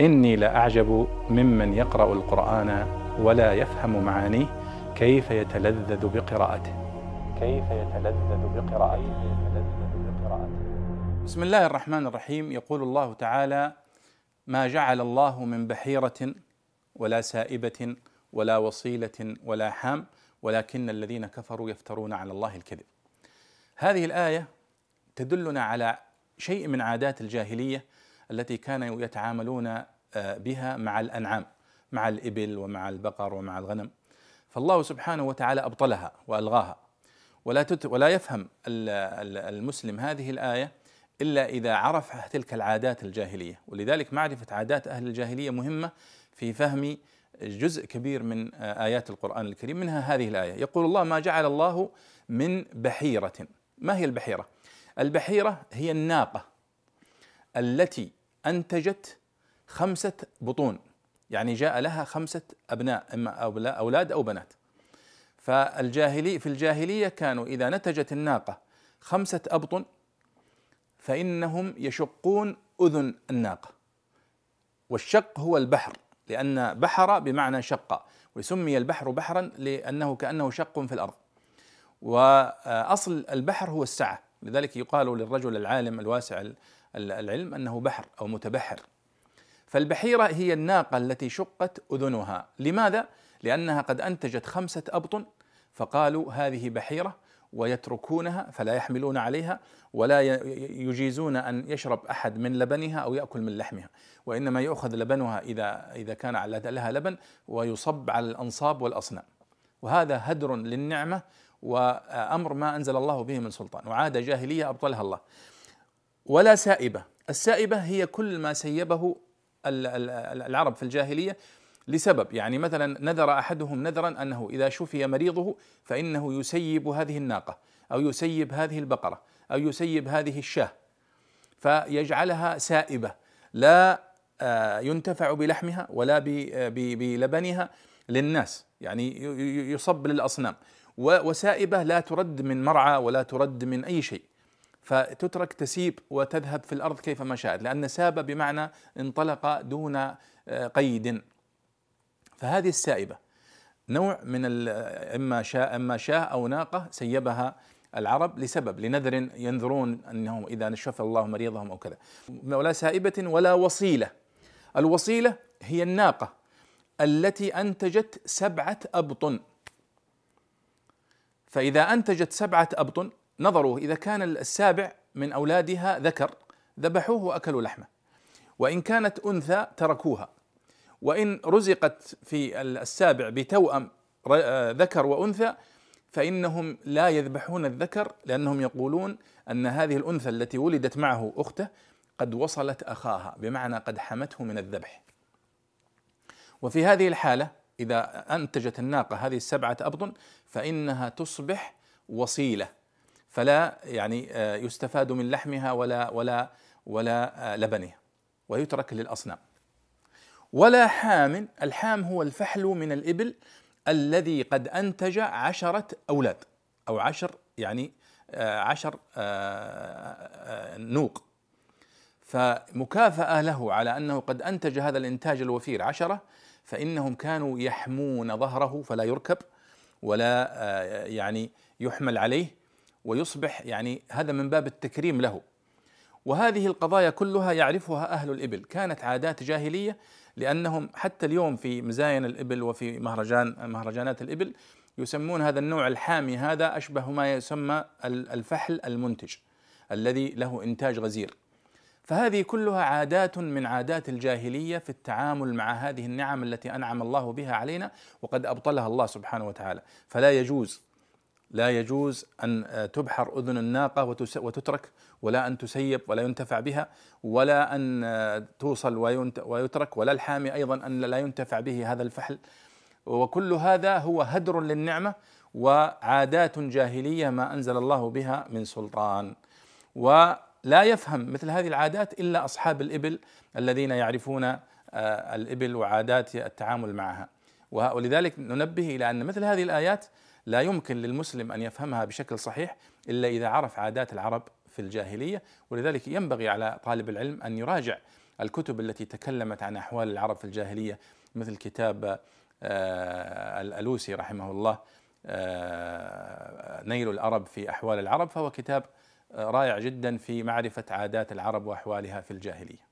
إني لأعجب ممن يقرأ القرآن ولا يفهم معانيه كيف يتلذذ بقراءته. كيف يتلذذ بقراءته. بسم الله الرحمن الرحيم. يقول الله تعالى ما جعل الله من بحيرة ولا سائبة ولا وصيلة ولا حام ولكن الذين كفروا يفترون على الله الكذب. هذه الآية تدلنا على شيء من عادات الجاهلية التي كانوا يتعاملون آه، بها مع الأنعام مع الإبل ومع البقر ومع الغنم. فالله سبحانه وتعالى أبطلها وألغاها. ولا ولا يفهم المسلم هذه الآية إلا إذا عرف تلك العادات الجاهلية. ولذلك معرفة عادات أهل الجاهلية مهمة في فهم جزء كبير من آه، آيات القرآن الكريم منها هذه الآية. يقول الله ما جعل الله من بحيرة. ما هي البحيرة؟ البحيرة هي الناقة التي أنتجت خمسة بطون. يعني جاء لها خمسة أبناء إما أولاد أو بنات. فالجاهلي في الجاهلية كانوا إذا نتجت الناقة خمسة أبطن فإنهم يشقون أذن الناقة. والشق هو البحر لأن بحر بمعنى شق وسمي البحر بحرا لأنه كأنه شق في الأرض. وأصل البحر هو السعة لذلك يقال للرجل العالم الواسع العلم أنه بحر أو متبحر. فالبحيرة هي الناقة التي شقت أذنها. لماذا؟ لأنها قد أنتجت خمسة أبطن فقالوا هذه بحيرة ويتركونها فلا يحملون عليها ولا يجيزون أن يشرب أحد من لبنها أو يأكل من لحمها. وإنما يؤخذ لبنها إذا إذا كان لها لبن ويصب على الأنصاب والأصنام. وهذا هدر للنعمة وأمر ما أنزل الله به من سلطان. وعادة جاهلية أبطلها الله. ولا سائبة. السائبة هي كل ما سيبه العرب في الجاهلية لسبب. يعني مثلا نذر أحدهم نذرا أنه إذا شفي مريضه فإنه يسيب هذه الناقة أو يسيب هذه البقرة أو يسيب هذه الشاة. فيجعلها سائبة. لا آه، ينتفع بلحمها ولا بلبنها للناس. يعني يصب للأصنام. وسائبة لا ترد من مرعى ولا ترد من أي شيء. فتترك تسيب وتذهب في الأرض كيفما شاءت لأن ساب بمعنى انطلق دون آه، قيد. فهذه السائبة نوع من إما شاء إما شاه أو ناقة سيبها العرب لسبب لنذر ينذرون أنهم إذا شفى الله مريضهم أو كذا. ولا سائبة ولا وصيلة. الوصيلة هي الناقة التي أنتجت سبعة أبطن. فإذا أنتجت سبعة أبطن نظروا إذا كان السابع من أولادها ذكر ذبحوه وأكلوا لحمة. وإن كانت أنثى تركوها. وإن رزقت في السابع بتوأم ذكر وأنثى فإنهم لا يذبحون الذكر لأنهم يقولون أن هذه الأنثى التي ولدت معه أخته قد وصلت أخاها بمعنى قد حمته من الذبح. وفي هذه الحالة إذا أنتجت الناقة هذه السبعة أبطن فإنها تصبح وصيلة. فلا يعني آه، يستفاد من لحمها ولا ولا ولا آه، لبنها ويترك للأصنام. ولا حام الحام هو الفحل من الإبل الذي قد أنتج عشرة أولاد أو عشر يعني آه، عشر نوق. فمكافأة له على أنه قد أنتج هذا الإنتاج الوفير عشرة فإنهم كانوا يحمون ظهره فلا يركب ولا يعني يحمل عليه ويصبح يعني هذا من باب التكريم له. وهذه القضايا كلها يعرفها أهل الإبل. كانت عادات جاهلية لأنهم حتى اليوم في مزاين الإبل وفي مهرجان مهرجانات الإبل يسمون هذا النوع الحامي هذا أشبه ما يسمى الفحل المنتج الذي له إنتاج غزير. فهذه كلها عادات من عادات الجاهلية في التعامل مع هذه النعم التي أنعم الله بها علينا وقد أبطلها الله سبحانه وتعالى. فلا يجوز لا يجوز أن آه، تبحر أذن الناقة وتترك ولا أن تسيب ولا ينتفع بها ولا أن آه، توصل ويترك ولا الحامي أيضا أن لا ينتفع به هذا الفحل. وكل هذا هو هدر للنعمة وعادات جاهلية ما أنزل الله بها من سلطان. ولا يفهم مثل هذه العادات إلا أصحاب الإبل الذين يعرفون آه، الإبل وعادات التعامل معها. ولذلك ننبه إلى أن مثل هذه الآيات لا يمكن للمسلم أن يفهمها بشكل صحيح إلا إذا عرف عادات العرب في الجاهلية ولذلك ينبغي على طالب العلم أن يراجع الكتب التي تكلمت عن أحوال العرب في الجاهلية مثل كتاب آه، الألوسي رحمه الله آه، نيل الأرب في أحوال العرب فهو كتاب رائع جدا في معرفة عادات العرب وأحوالها في الجاهلية.